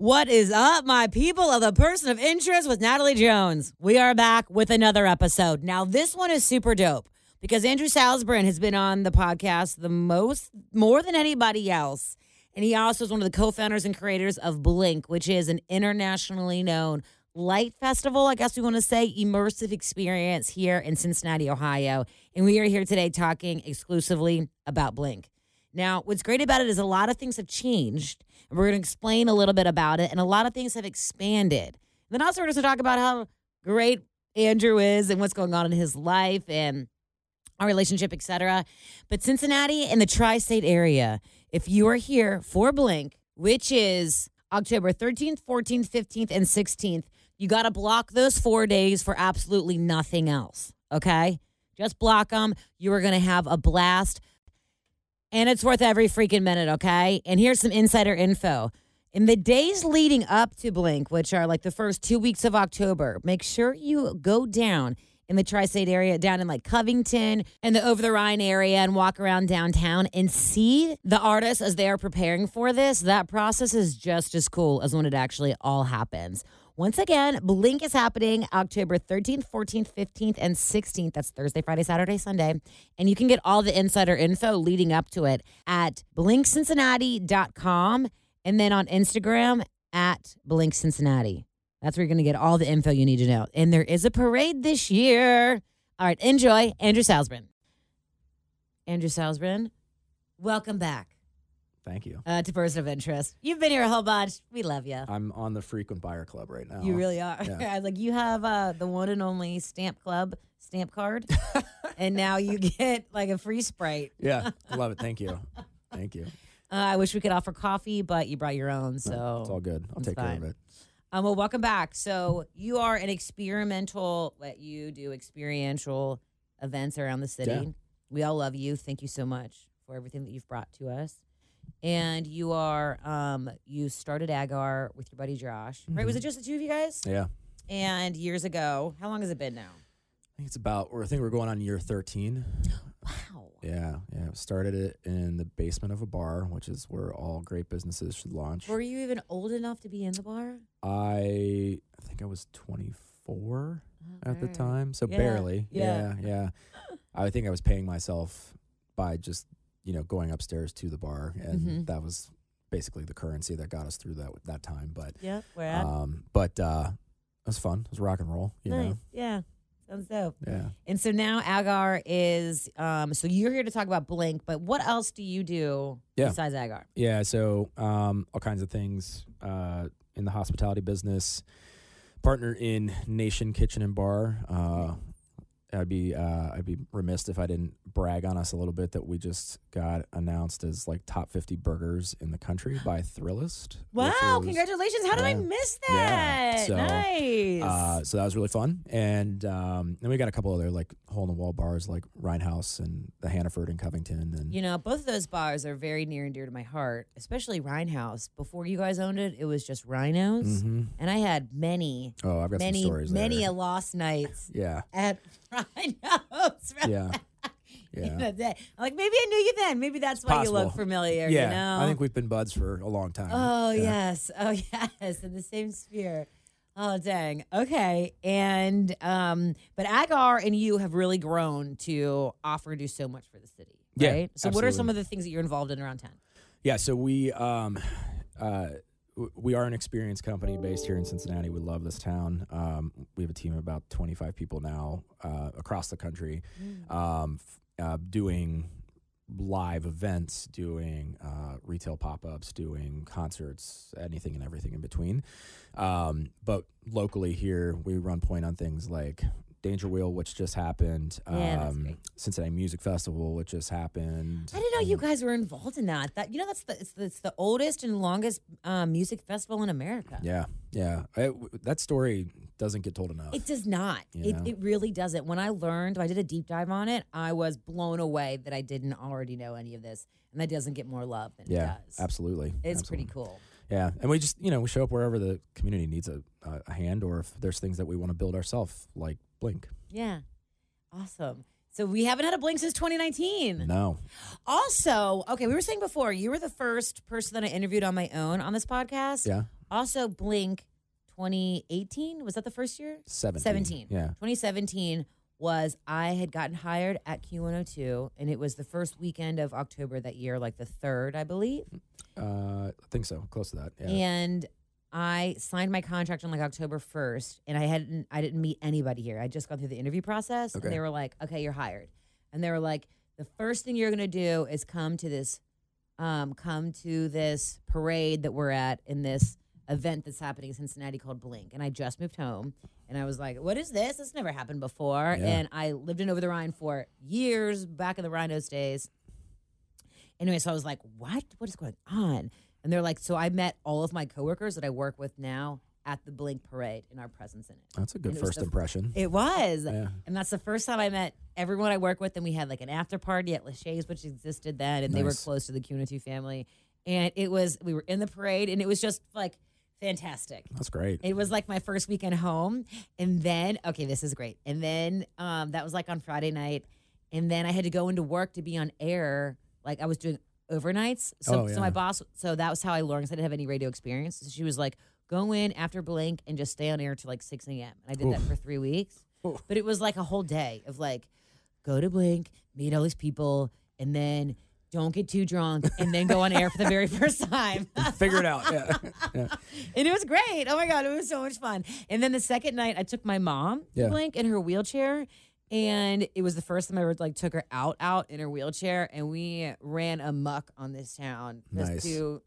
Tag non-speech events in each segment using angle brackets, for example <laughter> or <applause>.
What is up, my people of the person of interest with Natalie Jones? We are back with another episode. Now, this one is super dope because Andrew Salzbrun has been on the podcast the most, more than anybody else. And he also is one of the co founders and creators of Blink, which is an internationally known light festival, I guess we want to say, immersive experience here in Cincinnati, Ohio. And we are here today talking exclusively about Blink. Now, what's great about it is a lot of things have changed, and we're going to explain a little bit about it, and a lot of things have expanded. And then also, we're going to talk about how great Andrew is and what's going on in his life and our relationship, etc. But Cincinnati and the tri-state area, if you are here for Blink, which is October 13th, 14th, 15th, and 16th, you got to block those four days for absolutely nothing else. Okay, just block them. You are going to have a blast. And it's worth every freaking minute, okay? And here's some insider info. In the days leading up to Blink, which are like the first two weeks of October, make sure you go down in the tri state area, down in like Covington and the Over the Rhine area, and walk around downtown and see the artists as they are preparing for this. That process is just as cool as when it actually all happens. Once again, Blink is happening October 13th, 14th, 15th, and 16th. That's Thursday, Friday, Saturday, Sunday. And you can get all the insider info leading up to it at blinkcincinnati.com and then on Instagram at Blink Cincinnati. That's where you're going to get all the info you need to know. And there is a parade this year. All right, enjoy. Andrew Salzbrun. Andrew Salzbrun, welcome back Thank you. uh, to Person of Interest. You've been here a whole bunch. We love you. I'm on the frequent buyer club right now. You really are. Yeah. <laughs> Like, you have uh, the one and only stamp club stamp card, <laughs> and now you get like a free Sprite. Yeah, I <laughs> love it. Thank you. Thank you. Uh, I wish we could offer coffee, but you brought your own, so No, it's all good. I'll take care of it. Um, well, welcome back. So you are an experimental. What you do experiential events around the city. Yeah. We all love you. Thank you so much for everything that you've brought to us. And you are um, you started Agar with your buddy Josh, right? Was it just the two of you guys? Yeah. And years ago, how long has it been now? I think it's about, or I think we're going on year 13. <gasps> Wow. Yeah. Yeah. Started it in the basement of a bar, which is where all great businesses should launch. Were you even old enough to be in the bar? I, I think I was 24 at the Okay. time. So Yeah, barely. yeah. Yeah. Yeah. <laughs> I think I was paying myself by just, you know, going upstairs to the bar. And Mhm. that was basically the currency that got us through that, that time. But, Yep. Where at? um, but, uh, it was fun. It was rock and roll, you nice. know? Yeah. Sounds dope. Yeah. And so now Agar is um so you're here to talk about Blink, but what else do you do Yeah. besides Agar? Yeah, so um, all kinds of things uh, in the hospitality business. Partner in Nation Kitchen and Bar. Uh, I'd be uh, I'd be remiss if I didn't brag on us a little bit that we just got announced as like top 50 burgers in the country by Thrillist. Wow, was- congratulations. How did I yeah. miss Yeah, that? so, nice. Uh, so that was really fun, and um, then we got a couple other like hole in the wall bars like Rhinehaus and the Hannaford and Covington, and you know, both of those bars are very near and dear to my heart, especially Rhinehaus. Before you guys owned it, it was just Rhinos. Mhm. And I had many, oh, I've got many, some stories. many there. a lost nights <laughs> yeah, at <laughs> Rhinos. yeah, In <laughs> yeah. the day. I'm like, maybe I knew you then. Maybe that's why you look familiar. Yeah, you know? I think we've been buds for a long time. Oh Yeah. yes. <laughs> Oh yes. In the same sphere. Oh dang. Okay. And um, but Agar and you have really grown to offer do so much for the city. Yeah, Right. So what are some of the things that you're involved in around town? Yeah, so we um, uh, we are an experienced company based here in Cincinnati. We love this town. Um, we have a team of about 25 people now uh, across the country, um, f- uh, doing live events, doing uh, retail pop ups, doing concerts, anything and everything in between. Um, but locally here, we run point on things like Danger Wheel, which just happened. Yeah, that's um, great. Cincinnati Music Festival, which just happened. I didn't know you guys were involved in that. That you know that's the it's the, it's the oldest and longest um, music festival in America. Yeah, yeah. I, w- that story doesn't get told enough. It does not. You It, know? it really doesn't. When I learned, I did a deep dive on it. I was blown away that I didn't already know any of this, and that doesn't get more love than yeah, it does. absolutely. It's absolutely. pretty cool. Yeah, and we just you know we show up wherever the community needs a, a hand, or if there's things that we want to build ourselves, like Blink. Yeah, awesome. So we haven't had a blink since 2019. No, Also, okay, we were saying before you were the first person that I interviewed on my own on this podcast. yeah, Also, Blink 2018 was that the first year? 17. 17. Yeah. 2017 was I had gotten hired at Q102, and it was the first weekend of October that year, like the third, I believe. Uh, I think so. Close to that. Yeah. And I signed my contract on like October 1st, and I hadn't I didn't meet anybody here. I just gone through the interview process, Okay. and they were like, "Okay, you're hired." And they were like, "The first thing you're gonna do is come to this, um, come to this parade that we're at in this event that's happening in Cincinnati called Blink." And I just moved home, and I was like, "What is this? This never happened before." Yeah. And I lived in Over the Rhine for years back in the Rhinos days. Anyway, so I was like, "What? What is going on?" And they're like, "So I met all of my coworkers that I work with now at the Blink parade in our presence in it." That's a good and it was first the- impression. It was, Yeah. and that's the first time I met everyone I work with. And we had like an after party at Lachey's, which existed then, and they were close to the Q2 family. And it was we were in the parade, and it was just like fantastic. That's great. It was like my first weekend home. And then, okay, this is great. And then um, that was like on Friday night. And then I had to go into work to be on air. Like I was doing overnights. So, Oh, so yeah. my boss, so that was how I learned 'cause I didn't have any radio experience. So she was like, go in after Blink and just stay on air till like 6 a.m. And I did that for three weeks. But it was like a whole day of like, go to Blink, meet all these people, and then don't get too drunk, and then go on air for the very <laughs> first time. <laughs> Figure it out. Yeah. yeah. <laughs> And it was great. Oh my God, it was so much fun. And then the second night, I took my mom to Yeah. Blink in her wheelchair. And it was the first time I ever like took her out out in her wheelchair, and we ran amuck on this town. Just Nice. to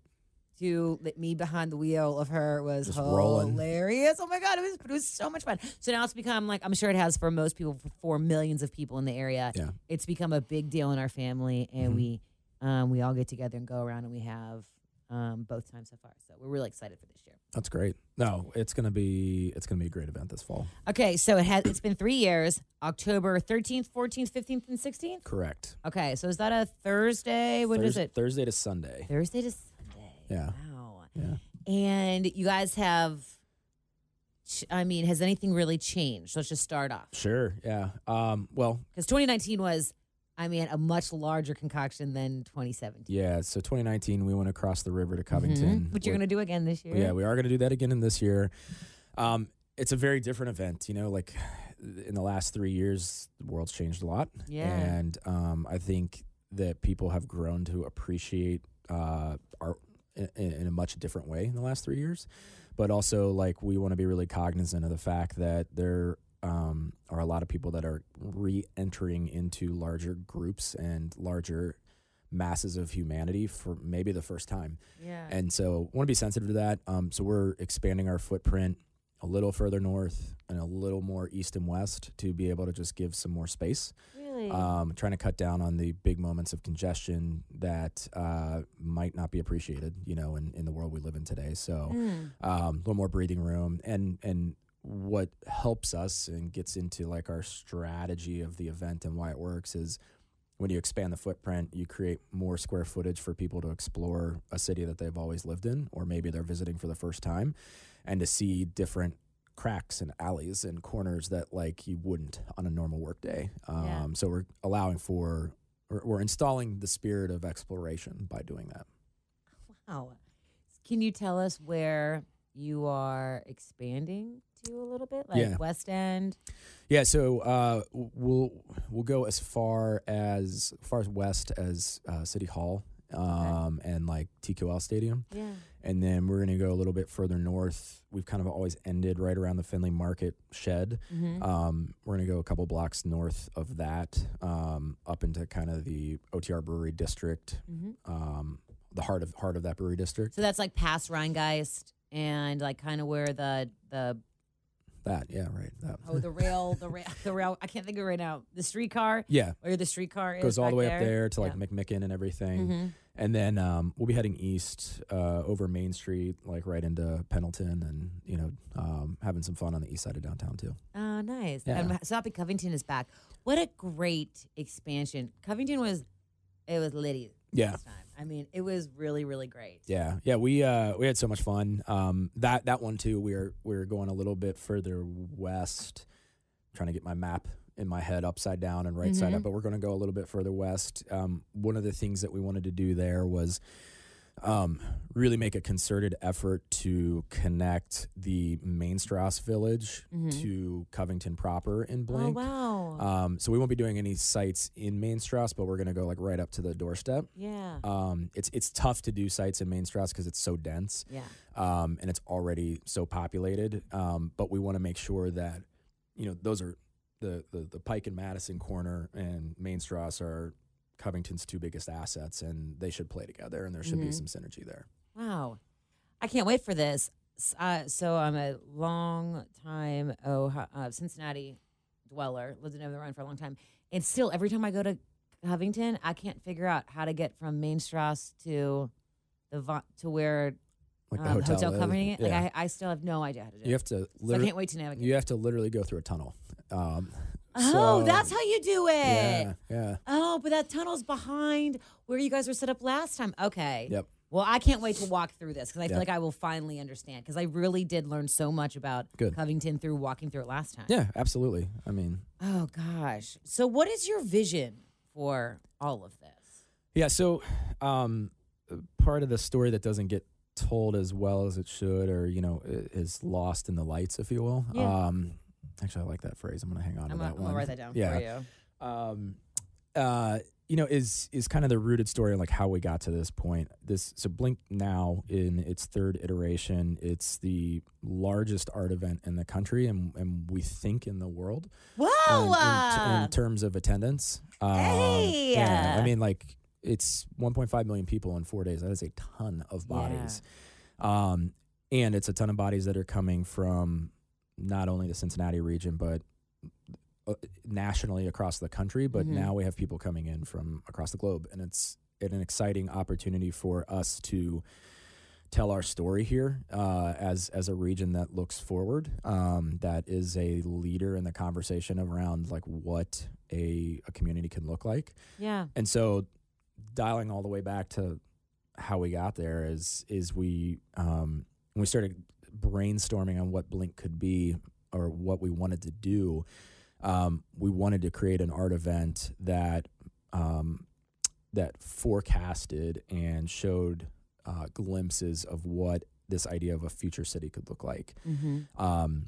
to let me behind the wheel of her was Just rolling. hilarious. Oh my god, it was it was so much fun. So now it's become like I'm sure it has for most people for, for millions of people in the area. Yeah. It's become a big deal in our family, and Mhm. we um, we all get together and go around, and we have um, both times so far. So we're really excited for this year. That's great. No, it's gonna be it's gonna be a great event this fall. Okay, so it has it's been three years. October thirteenth, fourteenth, fifteenth, and sixteenth. Correct. Okay, so is that a Thursday? What is Thurs- it? Thursday to Sunday. Thursday to Sunday. Yeah. Wow. Yeah. And you guys have. ch- I mean, has anything really changed? Let's just start off Sure. Yeah. Um. Well. because 2019 was, I mean, a much larger concoction than 2017. Yeah. So 2019, we went across the river to Covington. Mhm. Which you're going to do again this year. Yeah, we are going to do that again in this year. Um, it's a very different event. You know, like in the last three years, the world's changed a lot. Yeah. And um, I think that people have grown to appreciate uh, art in, in a much different way in the last three years. But also, like, we want to be really cognizant of the fact that there um, are a lot of people that are re entering into larger groups and larger masses of humanity for maybe the first time. Yeah. And so want to be sensitive to that. Um, so we're expanding our footprint a little further north and a little more east and west to be able to just give some more space. really. Um, trying to cut down on the big moments of congestion that uh, might not be appreciated, you know, in, in the world we live in today. So Mm. um, a little more breathing room and and what helps us and gets into like our strategy of the event and why it works is when you expand the footprint you create more square footage for people to explore a city that they've always lived in or maybe they're visiting for the first time and to see different cracks and alleys and corners that like you wouldn't on a normal work day um, Yeah. so we're allowing for we're, we're installing the spirit of exploration by doing that Wow. Can you tell us where you are expanding to a little bit, like Yeah. West End? Yeah, so uh, we'll we'll go as far as far as west as uh, City Hall um, and like TQL Stadium, Yeah. and then we're gonna go a little bit further north. We've kind of always ended right around the Findlay Market shed. Mm-hmm. Um, we're gonna go a couple blocks north of that, um, up into kind of the OTR Brewery District, hmm um, the heart of heart of that brewery district. So that's like past Rheingeist and like kind of where the the That yeah, right. That oh the rail <laughs> the rail the rail I can't think of it right now the streetcar yeah where the streetcar is goes all the way up there to like Yeah. McMicken and everything. Mhm. And then um, we'll be heading east uh, over Main Street, like right into Pendleton, and you know, um, having some fun on the east side of downtown too. Oh, nice. Yeah. And so Happy Covington is back. What a great expansion. Covington was it was Liddy. Yeah. I mean, it was really really great. yeah, yeah. We uh, we had so much fun. Um, that that one too. We are we are going a little bit further west, trying to get my map in my head upside down and right side Mhm. up. But we're going to go a little bit further west. Um, one of the things that we wanted to do there was um, really make a concerted effort to connect the Mainstrasse village Mhm. to Covington proper in Oh Blink. wow. Um, so we won't be doing any sites in Mainstrasse, but we're gonna go like right up to the doorstep. yeah. Um, it's it's tough to do sites in Mainstrasse because it's so dense yeah. um, and it's already so populated. Um, but we want to make sure that you know those are the, the the Pike and Madison corner and Mainstrasse are Covington's two biggest assets, and they should play together, and there should be Mhm. some synergy there. Wow. I can't wait for this. Uh, so I'm a long time oh, uh, Cincinnati dweller, lived in over the Rhine for a long time. And still, every time I go to Covington, I can't figure out how to get from Main Strasse to the to where Like the um, hotel, hotel Covington. Yeah. Like I, I still have no idea how to do you it. You have to So I can't wait to navigate. you have to literally go through a tunnel. Um, oh, so- that's how you do it. yeah, yeah. Oh, but that tunnel's behind where you guys were set up last time. Okay. Yep. Well, I can't wait to walk through this because I feel like I will finally understand because I really did learn so much about Good. Covington through walking through it last time. Yeah, absolutely. I mean, Oh gosh. So, what is your vision for all of this? Yeah, so um, part of the story that doesn't get told as well as it should, or you know, is lost in the lights, if you will. Yeah. Um, actually, I like that phrase. I'm going to hang on I'm to gonna, that I'm one. gonna write that down yeah. for you. Um, uh, you know, is is kind of the rooted story of like how we got to this point. This so Blink now in its third iteration, it's the largest art event in the country, and and we think in the world Whoa! in, in terms of attendance. Um, Hey! yeah, I mean, like it's 1.5 million people in four days. That is a ton of Yeah. bodies, um, and it's a ton of bodies that are coming from not only the Cincinnati region, but uh, nationally across the country. But Mhm. now we have people coming in from across the globe, and it's an exciting opportunity for us to tell our story here uh, as as a region that looks forward, um, that is a leader in the conversation around like what a, a community can look like. yeah. And so, dialing all the way back to how we got there is is we um, we started brainstorming on what Blink could be or what we wanted to do. Um, we wanted to create an art event that um, that forecasted and showed uh, glimpses of what this idea of a future city could look like. Mm-hmm. Um,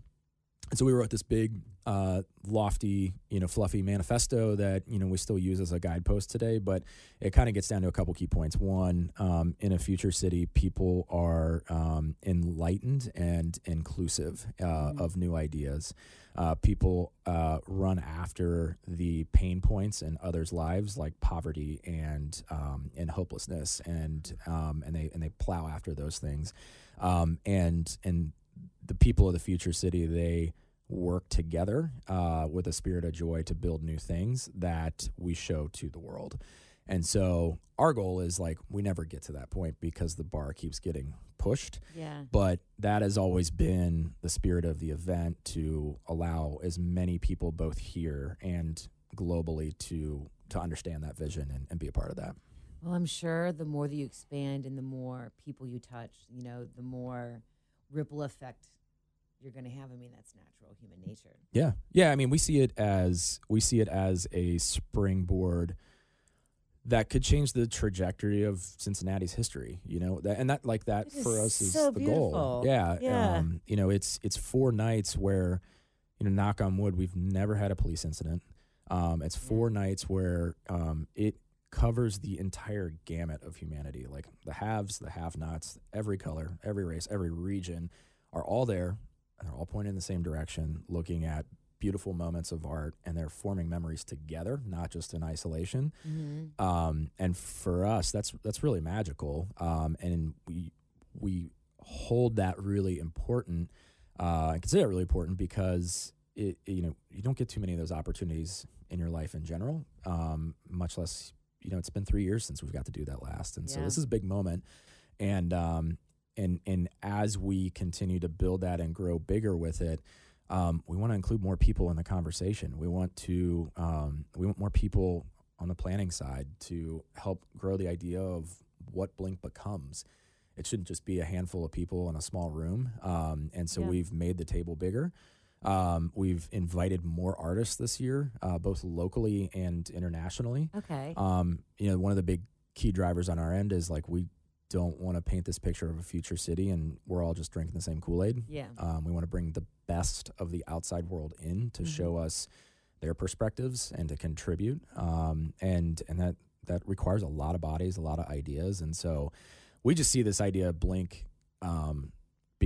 and so we wrote this big, uh, lofty, you know, fluffy manifesto that you know we still use as a guidepost today. But it kind of gets down to a couple key points. One, um, in a future city, people are um, enlightened and inclusive uh, Mhm. of new ideas. Uh, people uh, run after the pain points in others' lives, like poverty and um, and hopelessness, and um, and they and they plow after those things. Um, and and the people of the future city they work together uh, with a spirit of joy to build new things that we show to the world. And so our goal is like we never get to that point because the bar keeps getting pushed. Yeah. But that has always been the spirit of the event to allow as many people both here and globally to to understand that vision and, and be a part of that. Well, I'm sure the more that you expand and the more people you touch, you know, the more ripple effect you're going to have. I mean, that's natural human nature. Yeah. Yeah, I mean we see it as we see it as a springboard that could change the trajectory of Cincinnati's history, you know. That and that like that It for us is so the beautiful. goal. Yeah. Yeah. Um, you know, it's it's four nights where you know, knock on wood, we've never had a police incident. Um, it's four nights where um, it covers the entire gamut of humanity, like the haves, the have-nots, every color, every race, every region are all there, and they're all pointing in the same direction, looking at beautiful moments of art, and they're forming memories together, not just in isolation. Mm-hmm. Um, and for us, that's that's really magical. Um, and we we hold that really important. Uh, I consider it really important because it you know you don't get too many of those opportunities in your life in general. Um, much less you know it's been three years since we've got to do that last, and so this is a big moment. And um, and and as we continue to build that and grow bigger with it, um, we want to include more people in the conversation. We want to um, we want more people on the planning side to help grow the idea of what Blink becomes. It shouldn't just be a handful of people in a small room. Um, and so Yeah. we've made the table bigger. Um, we've invited more artists this year, uh, both locally and internationally. Okay. Um, you know, one of the big key drivers on our end is like we don't want to paint this picture of a future city and we're all just drinking the same Kool-Aid. Yeah. Um, we want to bring the best of the outside world in to Mhm. show us their perspectives and to contribute. Um, and and that that requires a lot of bodies, a lot of ideas, and so we just see this idea Blink um,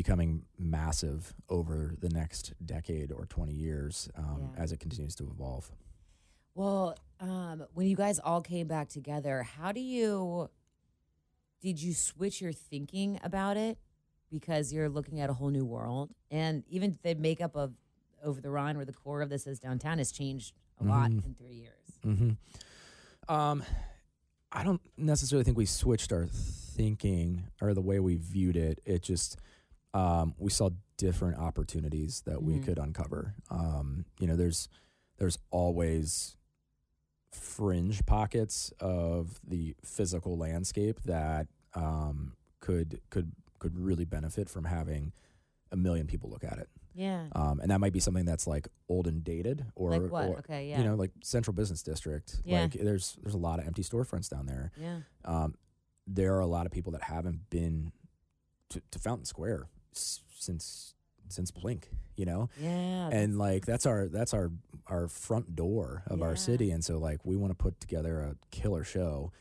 becoming massive over the next decade or twenty years um, Yeah. as it continues to evolve. Well, um, when you guys all came back together, how do you did you switch your thinking about it because you're looking at a whole new world, and even the makeup of over the Rhine, where the core of this is downtown, has changed a lot Mhm. in three years. Mm-hmm. Um, I don't necessarily think we switched our thinking or the way we viewed it. It just um, we saw different opportunities that we Mhm. could uncover. Um, you know, there's there's always fringe pockets of the physical landscape that um, could could could really benefit from having a million people look at it. Yeah. Um, and that might be something that's like old and dated, or like what? or- okay. Yeah. you know, like Central Business District. Yeah. Like there's there's a lot of empty storefronts down there. yeah. Um, there are a lot of people that haven't been to, to Fountain Square since since Blink. You know, Yeah. and like that's our that's our our front door of Yeah. our city, and so like we want to put together a killer show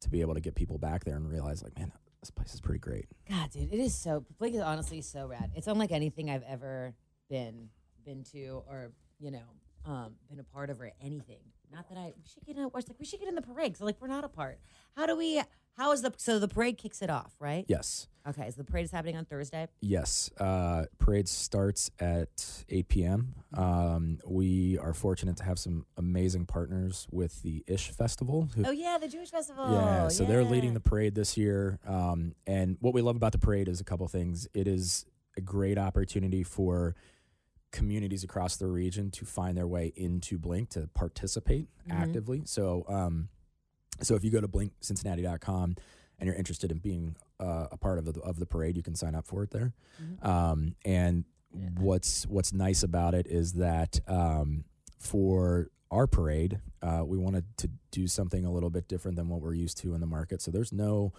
to be able to get people back there and realize like, man, this place is pretty great. God, dude, it is so. Blink is honestly so rad. It's unlike anything I've ever been been to or you know um, been a part of or anything. Not that I we should get in. Like we should get in the parade. So like we're not a part. How do we? How is the so the parade kicks it off, right? Yes. Okay, so the parade is happening on Thursday. Yes, uh, parade starts at 8 p.m. Um, we are fortunate to have some amazing partners with the Ish Festival. Who, Oh yeah, the Jewish festival. yeah, so they're leading the parade this year. Um, and what we love about the parade is a couple things. It is a great opportunity for communities across the region to find their way into Blink to participate Mhm. actively. So, um, so if you go to blinkcincinnati.com and you're interested in being uh, a part of the of the parade, you can sign up for it there. Mhm. Um, and Yeah. what's what's nice about it is that um, for our parade, uh, we wanted to do something a little bit different than what we're used to in the market. So there's no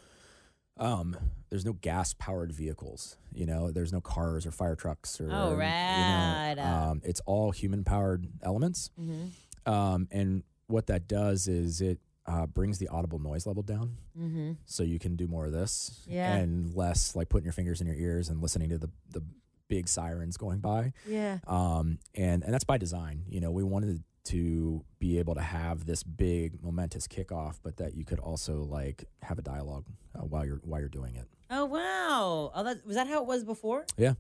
um, there's no gas powered vehicles. You know, there's no cars or fire trucks or Oh, you know, um, it's all human powered elements. Mm-hmm. Um, and what that does is it uh, brings the audible noise level down Mm-hmm. so you can do more of this Yeah. and less like putting your fingers in your ears and listening to the, the big sirens going by Yeah. um, and and that's by design you know we wanted to be able to have this big momentous kickoff but that you could also like have a dialogue uh, while you're while you're doing it Oh wow. Oh, that was that how it was before? yeah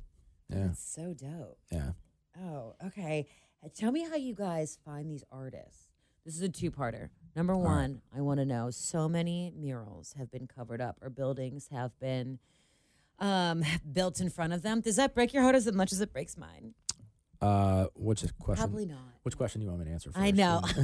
That's so dope. yeah Oh, okay. Tell me how you guys find these artists. This is a two-parter. Number right. one, I want to know: so many murals have been covered up, or buildings have been um, built in front of them. Does that break your heart as much as it breaks mine? uh which question Probably not. which question do you want me to answer first? I know. <laughs> <laughs>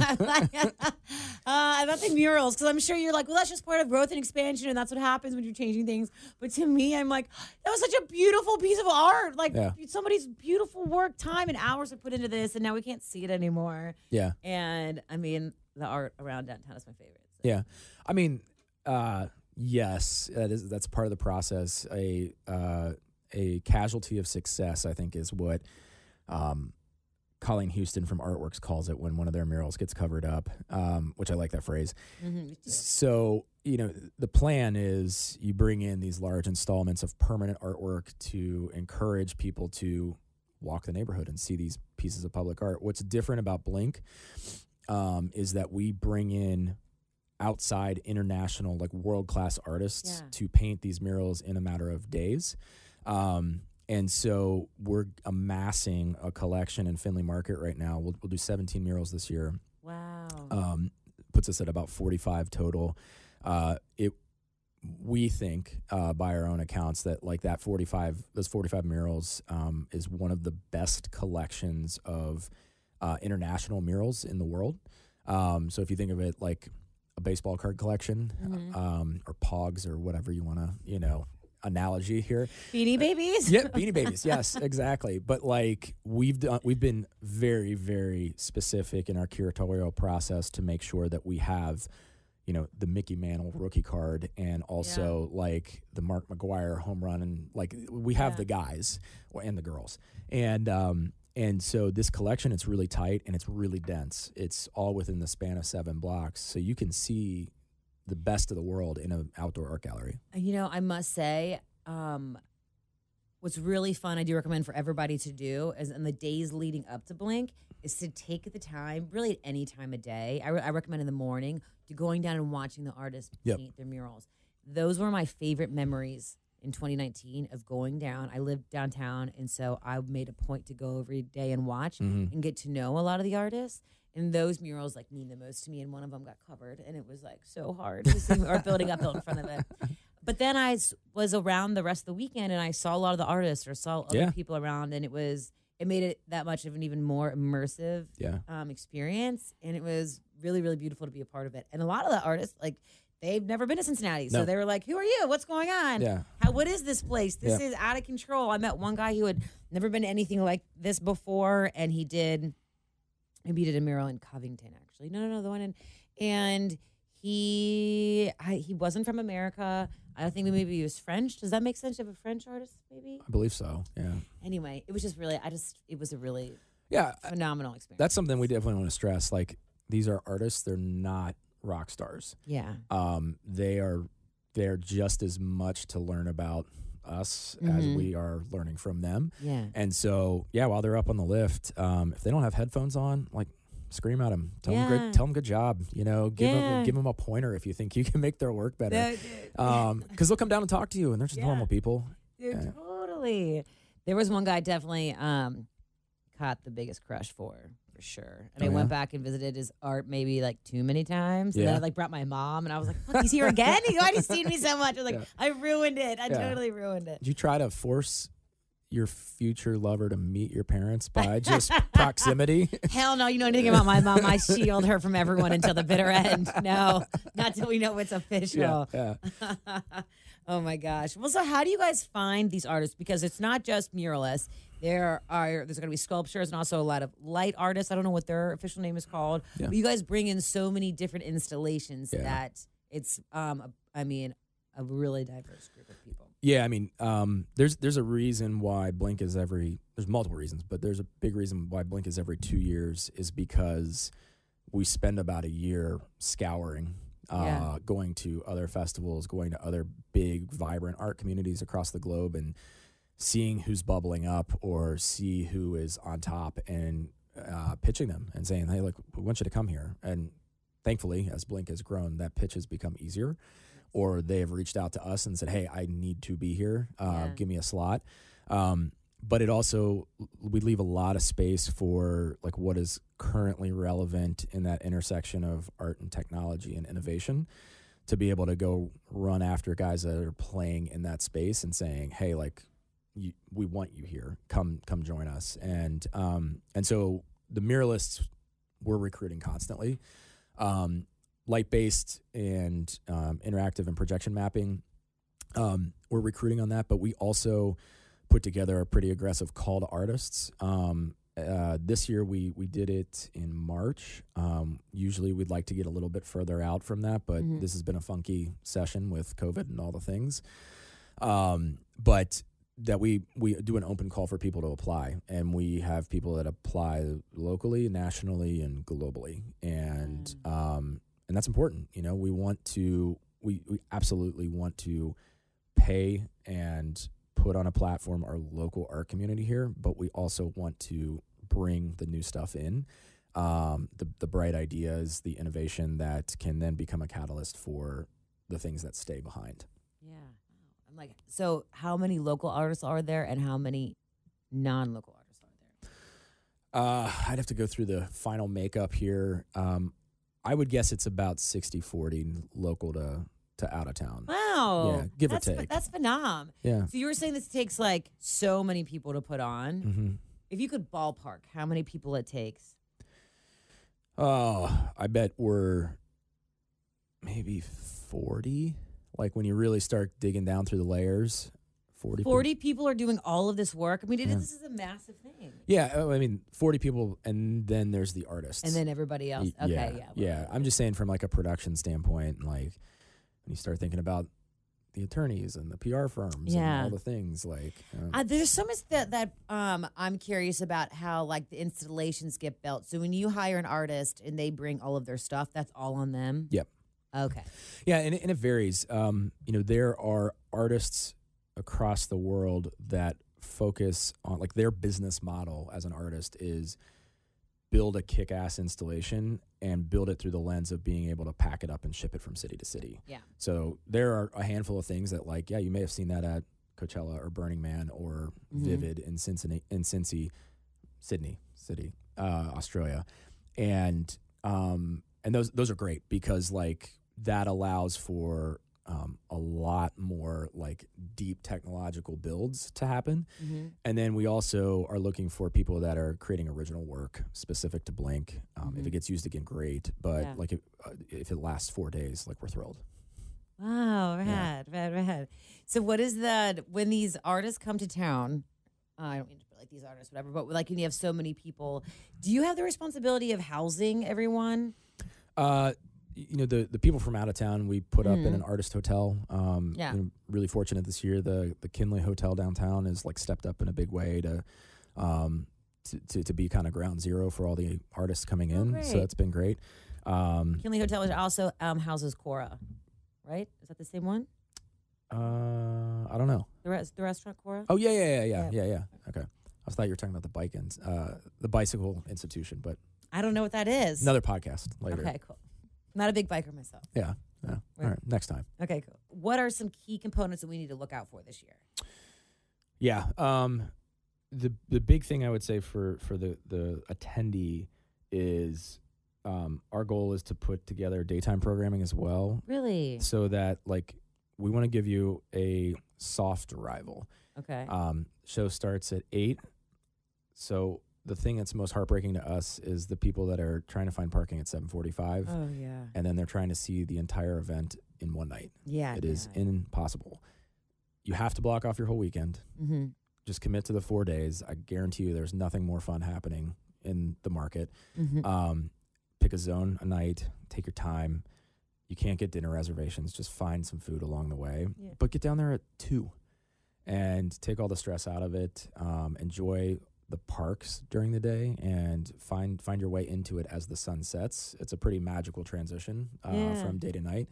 uh, about the murals, because I'm sure you're like, well, that's just part of growth and expansion, and that's what happens when you're changing things. But to me, I'm like, that was such a beautiful piece of art. Like Yeah. somebody's beautiful work, time, and hours are put into this, and now we can't see it anymore. yeah And I mean, the art around downtown is my favorite. so. Yeah, I mean, uh, yes, that is that's part of the process. A uh, a casualty of success, I think, is what um, Colleen Houston from Artworks calls it when one of their murals gets covered up, um, which I like that phrase. Mhm. So you know, the plan is you bring in these large installments of permanent artwork to encourage people to walk the neighborhood and see these pieces of public art. What's different about Blink um, is that we bring in outside international like world class artists Yeah. to paint these murals in a matter of days um, and so we're amassing a collection in Findlay Market right now we'll, we'll do 17 murals this year Wow. um, puts us at about 45 total uh, it we think uh, by our own accounts that like that 45 those 45 murals um, is one of the best collections of uh, international murals in the world um, so if you think of it like a baseball card collection Mhm. um, or pogs or whatever you want to you know analogy here Beanie Babies? yeah, <laughs> Beanie Babies. Yes, exactly. But like we've done, we've been very, very specific in our curatorial process to make sure that we have you know the Mickey Mantle rookie card and also like the Mark McGwire home run and like we have Yeah. the guys and the girls and um and so this collection it's really tight and it's really dense it's all within the span of seven blocks so you can see the best of the world in an outdoor art gallery You know, I must say, um, what's really fun, I do recommend for everybody to do, is in the days leading up to Blink, is to take the time, really at any time of day. I, re- I recommend in the morning to going down and watching the artists Yep. paint their murals. Those were my favorite memories in 2019 of going down. I lived downtown, and so I made a point to go every day and watch Mhm. and get to know a lot of the artists. And those murals like mean the most to me. And one of them got covered, and it was like so hard to see our building up built in front of it. <laughs> But then I was around the rest of the weekend, and I saw a lot of the artists or saw other Yeah. people around, and it was it made it that much of an even more immersive yeah um, experience, and it was really really beautiful to be a part of it. And a lot of the artists like they've never been to Cincinnati, so they were like, "Who are you? What's going on? yeah How, what is this place? This Yeah. is out of control. I met one guy who had never been to anything like this before, and he did. Maybe he did a mural in Covington, actually. No, no, no, the one in, and he I, he wasn't from America. I think maybe he was French. Does that make sense? You have a French artist, maybe. I believe so yeah Anyway, it was just really. I just it was a really yeah phenomenal experience. that's something we definitely want to stress like these are artists they're not rock stars yeah, um, they are they're just as much to learn about us as Mhm. we are learning from them. yeah. And so, yeah, while they're up on the lift, um, if they don't have headphones on, like scream at them, tell them Yeah. great, tell them good job. You know, give Yeah. them give them a pointer if you think you can make their work better. Because <laughs> they'll come down and talk to you, and they're just Yeah. normal people. Totally. There was one guy definitely um, caught the biggest crush for, for sure. And Oh, I went yeah? back and visited his art maybe like too many times. And then I like brought my mom and I was like, look, <laughs> he's here again? Why has he seen me so much? I was like, Yeah. I ruined it. I Yeah. totally ruined it. Did you try to force your future lover to meet your parents by <laughs> just proximity? <laughs> Hell no, you know anything about my mom. I shield her from everyone until the bitter end. No, not till we know it's official. yeah. Oh my gosh. Well, so how do you guys find these artists? Because it's not just muralists. There are there's going to be sculptures and also a lot of light artists. I don't know what their official name is called. Yeah. But you guys bring in so many different installations Yeah. that it's um a, I mean a really diverse group of people. Yeah, I mean, um, there's there's a reason why Blink is every there's multiple reasons, but there's a big reason why Blink is every two years is because we spend about a year scouring, uh, Yeah. going to other festivals, going to other big vibrant art communities across the globe, and seeing who's bubbling up or see who is on top and uh, pitching them and saying, "Hey, look, we want you to come here." And thankfully, as Blink has grown, that pitch has become easier or they have reached out to us and said, "Hey, I need to be here. Uh, Yeah. Give me a slot." Um, but it also we leave a lot of space for like what is currently relevant in that intersection of art and technology and innovation to be able to go run after guys that are playing in that space and saying, "Hey, like you, we want you here. Come come join us." And um, and so the muralists we're recruiting constantly. Um, light based and um, interactive and projection mapping. Um, we're recruiting on that, but we also put together a pretty aggressive call to artists. Um, uh, this year we we did it in March. Um, usually we'd like to get a little bit further out from that, but Mhm. this has been a funky session with COVID and all the things. Um, but that we we do an open call for people to apply, and we have people that apply locally, nationally, and globally, and um, and that's important. You know, we want to we, we absolutely want to pay and put on a platform our local art community here, but we also want to bring the new stuff in, um, the the bright ideas, the innovation that can then become a catalyst for the things that stay behind. Yeah. I'm like, so how many local artists are there and how many non-local artists are there? Uh, I'd have to go through the final makeup here. Um, I would guess it's about 60-40 local to to out of town. Wow. Yeah, give or that's, ph- take. That's phenom. Yeah. So you were saying this takes like so many people to put on. hmm If you could ballpark how many people it takes. Oh, I bet we're maybe 40. Like when you really start digging down through the layers, 40. people. 40 people are doing all of this work. I mean, it, Yeah. this is a massive thing. Yeah, uh, I mean, 40 people, and then there's the artists. And then everybody else. Okay, yeah, yeah. yeah. I'm just saying from like a production standpoint, like when you start thinking about the attorneys and the PR firms Yeah. and all the things, like uh, Uh, there's so much that that um, I'm curious about how like the installations get built. So when you hire an artist and they bring all of their stuff, that's all on them. Yep. Okay. Yeah, and, it- and it varies. Um, you know, there are artists across the world that focus on like their business model as an artist is build a kick-ass installation and build it through the lens of being able to pack it up and ship it from city to city. Yeah. So there are a handful of things that like yeah, you may have seen that at Coachella or Burning Man or Mhm. Vivid in Cincinnati in Cincy, Sydney City, uh, Australia. And um and those those are great because like that allows for um, a lot more like deep technological builds to happen. Mm-hmm. And then we also are looking for people that are creating original work specific to Blink. Um, If Mhm. it gets used again, great. But Yeah. like if, uh, if it lasts four days, like we're thrilled. Wow, Yeah. rad, rad, rad. So what is the when these artists come to town? Uh, I don't mean to like these artists, whatever, but like when you have so many people, do you have the responsibility of housing everyone? Uh, you know the the people from out of town we put up in Mhm. an artist hotel. Um, Yeah. really fortunate this year. The the Kinley Hotel downtown is like stepped up in a big way to. Um, to, to, to be kind of ground zero for all the artists coming Oh, in, great. so that's been great. Um, Kinley Hotel is also um, houses Cora, right? Is that the same one? uh, I don't know. The res- the restaurant Cora. Oh yeah, yeah, yeah, yeah, Yeah. yeah. Okay, I thought you were talking about the bike ins, uh, the bicycle institution, but I don't know what that is. another podcast later. Okay, cool. Not a big biker myself. Yeah, yeah. Right. All right, next time. Okay, cool. What are some key components that we need to look out for this year? Yeah. Um, the the big thing I would say for for the the attendee is um, our goal is to put together daytime programming as well, Really? so that like we want to give you a soft arrival. Okay. Um, show starts at eight. So the thing that's most heartbreaking to us is the people that are trying to find parking at seven forty-five, oh yeah. and then they're trying to see the entire event in one night. Yeah. It is impossible. You have to block off your whole weekend. Mm-hmm. Just commit to the four days. I guarantee you, there's nothing more fun happening in the market. Mm-hmm. Um, pick a zone, a night. Take your time. You can't get dinner reservations. Just find some food along the way Yeah. but get down there at two and take all the stress out of it um, enjoy the parks during the day and find find your way into it as the sun sets it's a pretty magical transition uh, Yeah. from day to night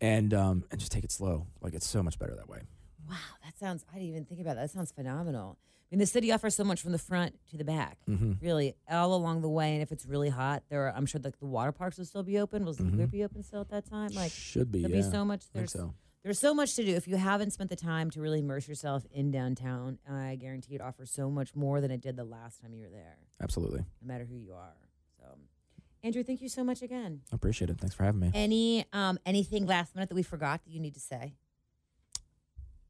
and um, and just take it slow like it's so much better that way Wow, that sounds. I didn't even think about that. That sounds phenomenal. I mean, the city offers so much from the front to the back, mm-hmm. really, all along the way. And if it's really hot, there, are, I'm sure like the water parks will still be open. Will Ziegler Mhm. be open still at that time? Like, should be there'll yeah be so much. I think There's so there's so much to do. If you haven't spent the time to really immerse yourself in downtown, I guarantee it offers so much more than it did the last time you were there. absolutely No matter who you are. So, Andrew, thank you so much again. I appreciate it thanks for having me Any um anything last minute that we forgot that you need to say?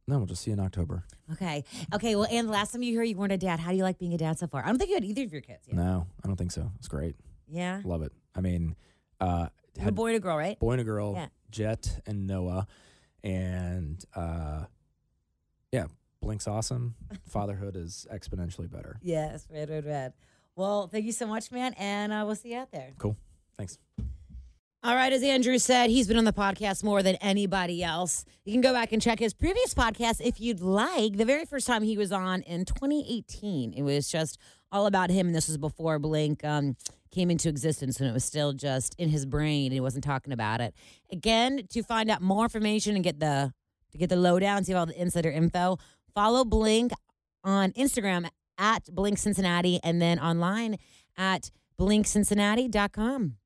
no we'll just see you in october Okay. Okay. Well, and the last time you were here, you weren't a dad. How do you like being a dad so far? I don't think you had either of your kids yet. no i don't think so it's great Yeah. love it i mean uh have a boy and a girl, right? boy and a girl, Yeah. Jet and Noah, and uh, yeah, Blink's awesome. <laughs> Fatherhood is exponentially better. Yes. Red, red, red. Well, thank you so much, man. And uh, we'll see you out there. Cool. Thanks. All right. As Andrew said, he's been on the podcast more than anybody else. You can go back and check his previous podcast if you'd like. The very first time he was on in 2018, it was just all about him. And this was before Blink um, came into existence and it was still just in his brain and he wasn't talking about it. Again, to find out more information and get the to get the lowdown, see all the insider info, follow Blink on Instagram at Blink Cincinnati and then online at blinkcincinnati.com.